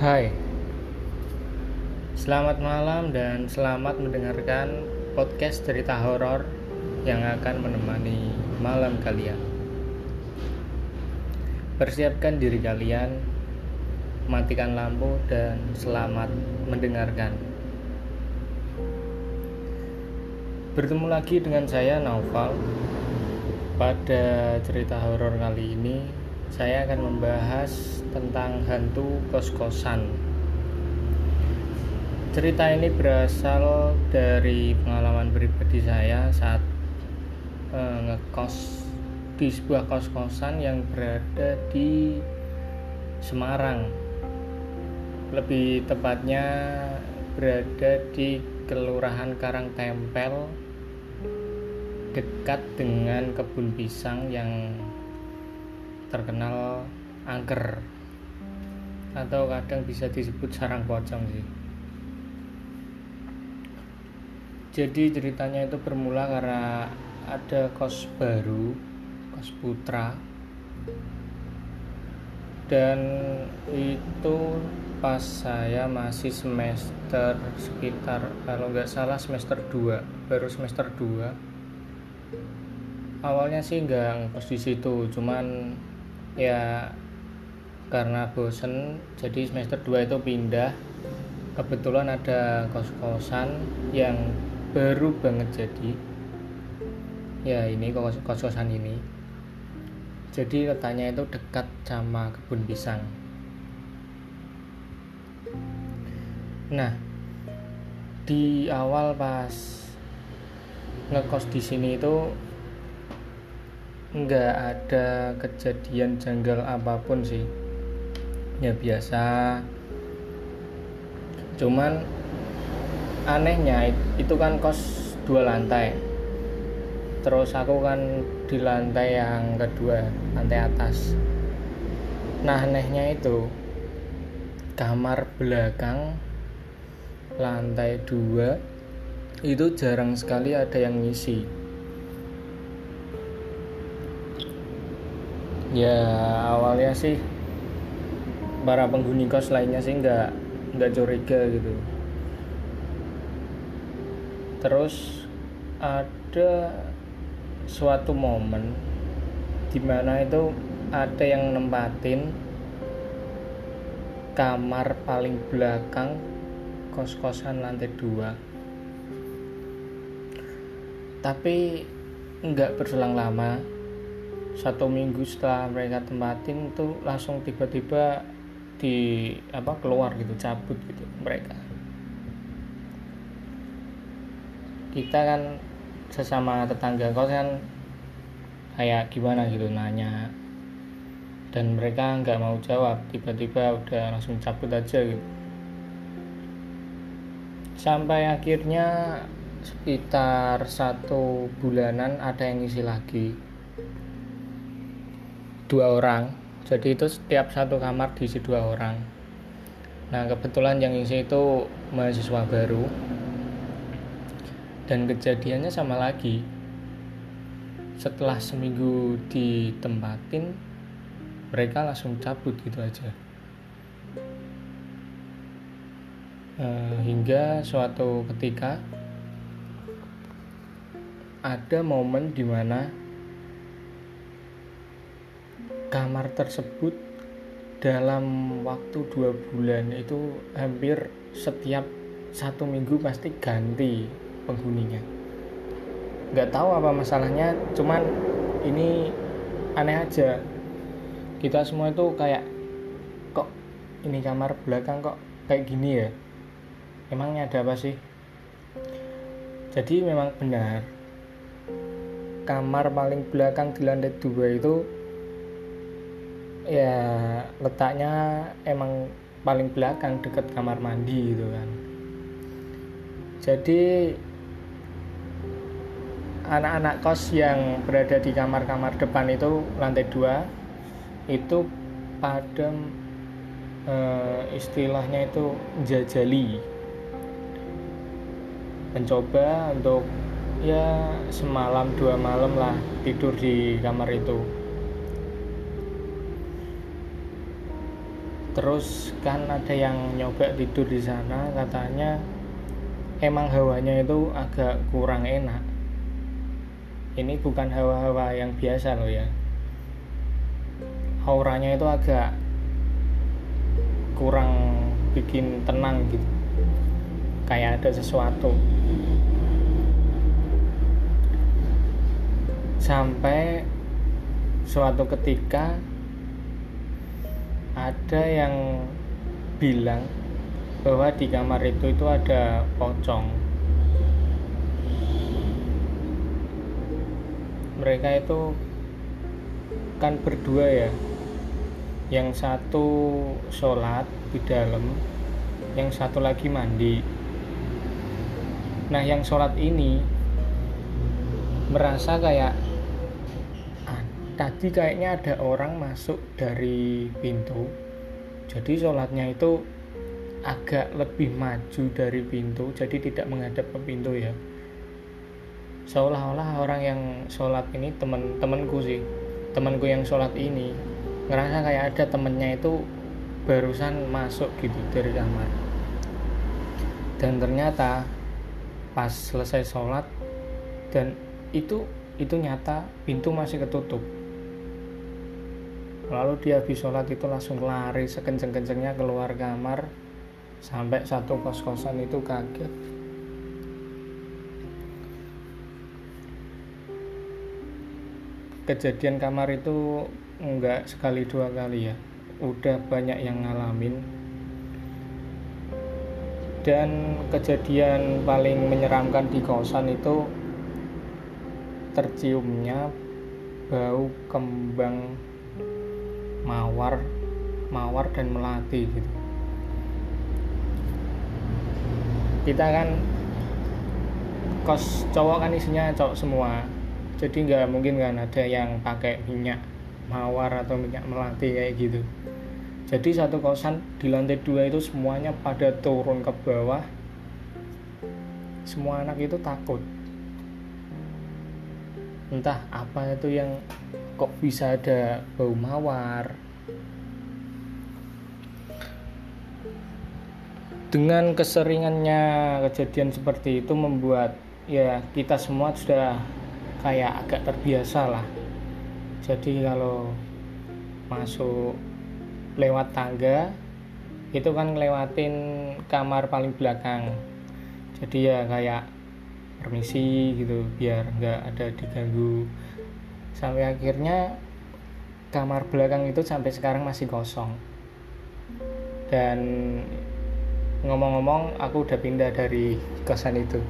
Hai, selamat malam dan selamat mendengarkan podcast cerita horor yang akan menemani malam kalian. Persiapkan diri kalian, matikan lampu, dan selamat mendengarkan. Bertemu lagi dengan saya, Naufal. Pada cerita horor kali ini, saya akan membahas tentang hantu kos-kosan. Cerita ini berasal dari pengalaman pribadi saya saat eh, ngekos di sebuah kos-kosan yang berada di Semarang. Lebih tepatnya berada di Kelurahan Karangtempel dekat dengan kebun pisang yang terkenal angker. Atau kadang bisa disebut sarang pocong sih. Jadi ceritanya itu bermula karena ada kos baru kos putra. Dan itu pas saya masih semester sekitar kalau nggak salah semester 2 baru semester 2 awalnya sih nggak ngekos di situ cuman ya karena bosen jadi semester 2 itu pindah. Kebetulan ada kos-kosan yang baru banget jadi. Ya ini kos-kosan ini. Jadi letaknya itu dekat sama kebun pisang. Nah di awal pas ngekos di sini itu nggak ada kejadian janggal apa pun sih. Ya biasa. Cuman anehnya itu kan kos dua lantai. Terus aku kan di lantai yang kedua lantai atas. Nah anehnya itu kamar belakang lantai dua itu jarang sekali ada yang ngisi ya awalnya sih para penghuni kos lainnya sih nggak nggak curiga gitu. Terus ada suatu momen di mana itu ada yang nempatin kamar paling belakang kos-kosan lantai dua. Tapi nggak berselang lama satu minggu setelah mereka tempatin tuh langsung tiba-tiba di apa keluar gitu cabut gitu mereka. Kita kan sesama tetangga kos kan kayak gimana gitu nanya. Dan mereka nggak mau jawab tiba-tiba udah langsung cabut aja gitu. Sampai akhirnya sekitar satu bulanan ada yang ngisi lagi dua orang. Jadi itu setiap satu kamar diisi dua orang. Nah kebetulan yang isi itu mahasiswa baru. Dan kejadiannya sama lagi. Setelah seminggu ditempatin mereka langsung cabut gitu aja. E, hingga suatu ketika ada momen di mana kamar tersebut dalam waktu dua bulan itu hampir setiap satu minggu pasti ganti penghuninya. Nggak tahu apa masalahnya cuman ini aneh aja. Kita semua itu kayak kok ini kamar belakang kok kayak gini ya? Emangnya ada apa sih? Jadi memang benar kamar paling belakang di lantai dua itu ya letaknya emang paling belakang deket kamar mandi gitu kan. Jadi anak-anak kos yang berada di kamar-kamar depan itu lantai dua itu pada e, istilahnya itu jajali. Mencoba untuk ya semalam dua malam lah tidur di kamar itu terus kan ada yang nyoba tidur di sana katanya emang hawanya itu agak kurang enak. Ini bukan hawa-hawa yang biasa loh ya. Auranya itu agak kurang bikin tenang gitu. Kayak ada sesuatu. Sampai suatu ketika ada yang bilang bahwa di kamar itu itu ada pocong. Mereka itu kan berdua ya. Yang satu sholat di dalam yang satu lagi mandi. Nah yang sholat ini merasa kayak tadi kayaknya ada orang masuk dari pintu. Jadi sholatnya itu agak lebih maju dari pintu jadi tidak menghadap ke pintu ya. Seolah-olah orang yang sholat ini temen-temenku sih. Temanku yang sholat ini ngerasa kayak ada temennya itu barusan masuk gitu dari kamar. Dan ternyata pas selesai sholat dan itu itu nyata pintu masih ketutup lalu dia habis sholat itu langsung lari sekenceng-kencengnya keluar kamar. Sampai satu kos-kosan itu kaget. Kejadian kamar itu enggak sekali dua kali ya. Udah banyak yang ngalamin. Dan kejadian paling menyeramkan di kosan itu terciumnya bau kembang mawar mawar dan melati gitu. Kita kan kos cowok kan isinya cowok semua. Jadi nggak mungkin kan ada yang pakai minyak mawar atau minyak melati kayak gitu. Jadi satu kosan di lantai dua itu semuanya pada turun ke bawah. Semua anak itu takut entah apa itu yang kok bisa ada bau mawar. Dengan keseringannya kejadian seperti itu membuat ya kita semua sudah kayak agak terbiasa lah. Jadi kalau masuk lewat tangga itu kan ngelewatin kamar paling belakang. Jadi ya kayak permisi gitu biar nggak ada diganggu. Sampai akhirnya kamar belakang itu sampai sekarang masih kosong. Dan ngomong-ngomong aku udah pindah dari kosan itu.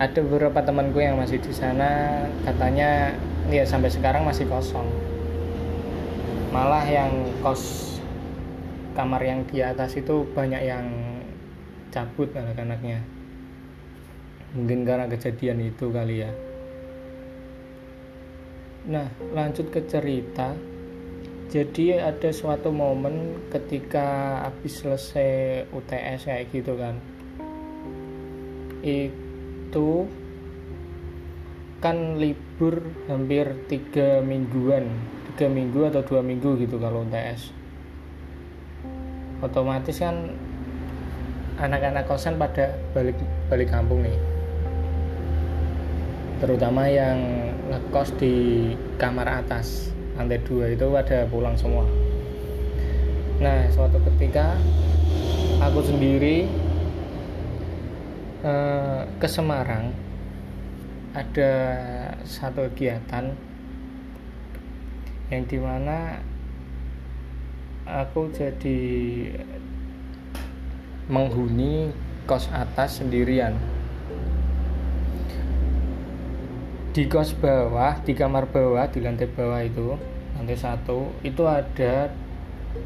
Ada beberapa temanku yang masih di sana katanya ya sampai sekarang masih kosong. Malah yang kos kamar yang di atas itu banyak yang cabut anak-anaknya mungkin karena kejadian itu kali ya. Nah lanjut ke cerita. Jadi ada suatu momen ketika habis selesai UTS kayak gitu kan. Itu kan libur hampir tiga mingguan. Tiga minggu atau dua minggu gitu kalau UTS otomatis kan anak-anak kosan pada balik balik kampung nih terutama yang ngekos di kamar atas lantai dua itu ada pulang semua. Nah suatu ketika aku sendiri eh, ke Semarang ada satu kegiatan yang di mana aku jadi menghuni kos atas sendirian di kos bawah di kamar bawah di lantai bawah itu lantai satu itu ada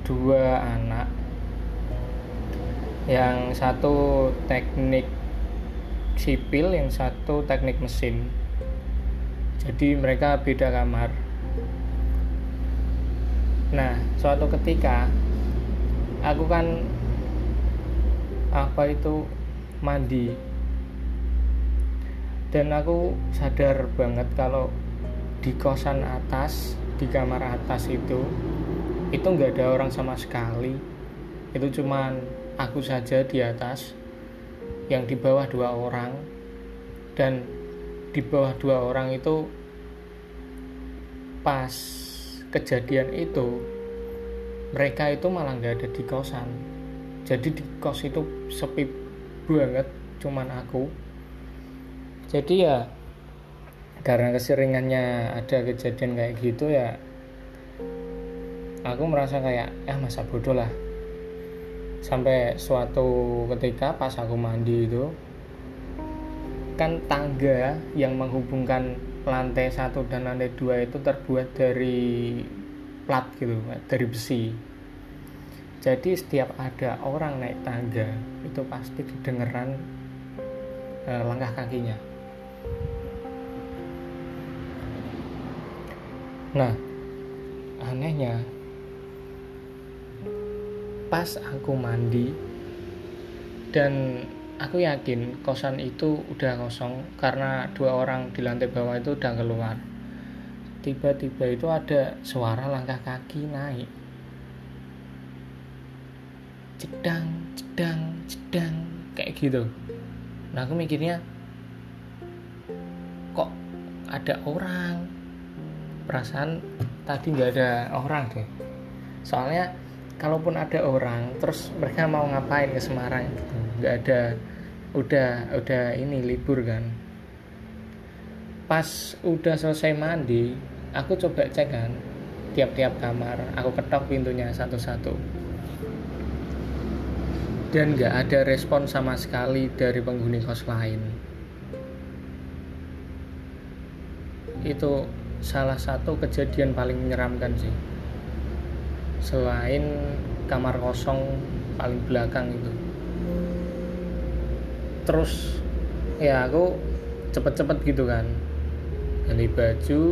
dua anak. Yang satu teknik sipil yang satu teknik mesin. Jadi mereka beda kamar. Nah suatu ketika aku kan apa itu mandi dan aku sadar banget kalau di kosan atas di kamar atas itu itu nggak ada orang sama sekali. Itu cuman aku saja di atas yang di bawah dua orang. Dan di bawah dua orang itu pas kejadian itu mereka itu malah nggak ada di kosan. Jadi di kos itu sepi banget cuman aku jadi ya karena keseringannya ada kejadian kayak gitu ya aku merasa kayak eh masa bodoh lah. Sampai suatu ketika pas aku mandi itu kan tangga yang menghubungkan lantai satu dan lantai dua itu terbuat dari plat gitu dari besi. Jadi setiap ada orang naik tangga itu pasti kedengeran eh, langkah kakinya nah anehnya pas aku mandi dan aku yakin kosan itu udah kosong karena dua orang di lantai bawah itu udah keluar. Tiba-tiba itu ada suara langkah kaki naik. Cedang cedang cedang kayak gitu. Nah aku mikirnya ada orang. Perasaan tadi nggak ada orang deh. Soalnya kalaupun ada orang terus mereka mau ngapain ke Semarang? Gitu nggak ada udah udah ini libur kan. Pas udah selesai mandi aku coba cek kan tiap-tiap kamar aku ketok pintunya satu-satu. Dan nggak ada respon sama sekali dari penghuni kos lain itu salah satu kejadian paling menyeramkan sih. Selain kamar kosong paling belakang itu. Terus ya aku cepet-cepet gitu kan. Ganti baju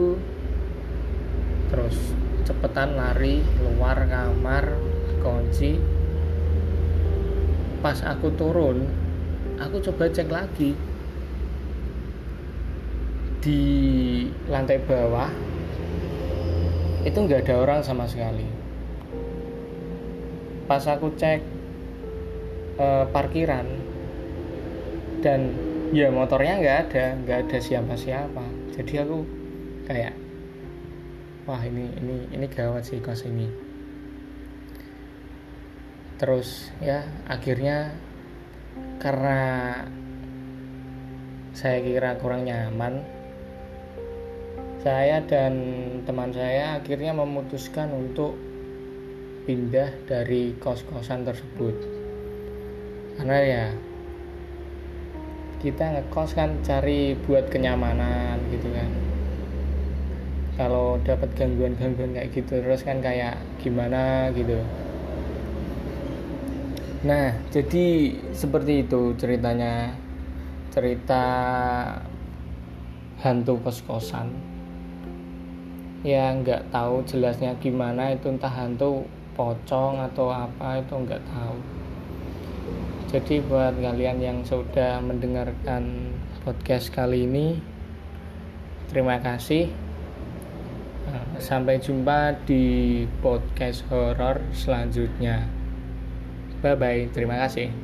terus cepetan lari keluar kamar kunci. Pas aku turun aku coba cek lagi di lantai bawah itu nggak ada orang sama sekali. Pas aku cek uh, parkiran dan ya motornya nggak ada nggak ada siapa-siapa. Jadi aku kayak wah ini ini ini gawat sih kos ini. Terus ya akhirnya karena saya kira kurang nyaman saya dan teman saya akhirnya memutuskan untuk pindah dari kos-kosan tersebut. Karena ya kita ngekos kan cari buat kenyamanan gitu kan. Kalau dapat gangguan-gangguan kayak gitu terus kan kayak gimana gitu. Nah jadi seperti itu ceritanya. Cerita hantu kos-kosan ya nggak tahu jelasnya gimana. Itu entah hantu pocong atau apa itu nggak tahu. Jadi buat kalian yang sudah mendengarkan podcast kali ini terima kasih. Nah, sampai jumpa di podcast horor selanjutnya. Bye bye terima kasih